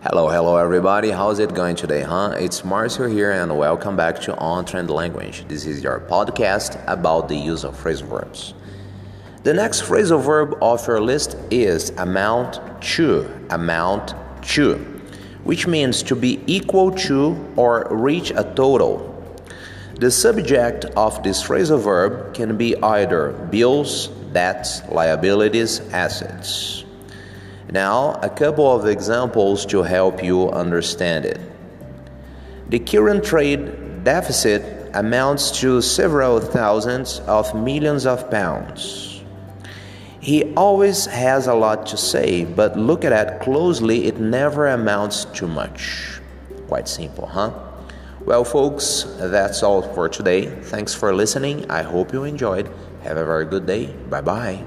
Hello, hello, everybody. How's it going today, huh? It's Marcio here, and welcome back to On Trend Language. This is your podcast about the use of phrasal verbs. The next phrasal verb of your list is amount to, amount to, which means to be equal to or reach a total. The subject of this phrasal verb can be either bills, debts, liabilities, assets. Now, a couple of examples to help you understand it. The current trade deficit amounts to several thousands of millions of pounds. He always has a lot to say, but look at it closely, it never amounts to much. Quite simple, huh? Well, folks, that's all for today. Thanks for listening. I hope you enjoyed. Have a very good day. Bye bye.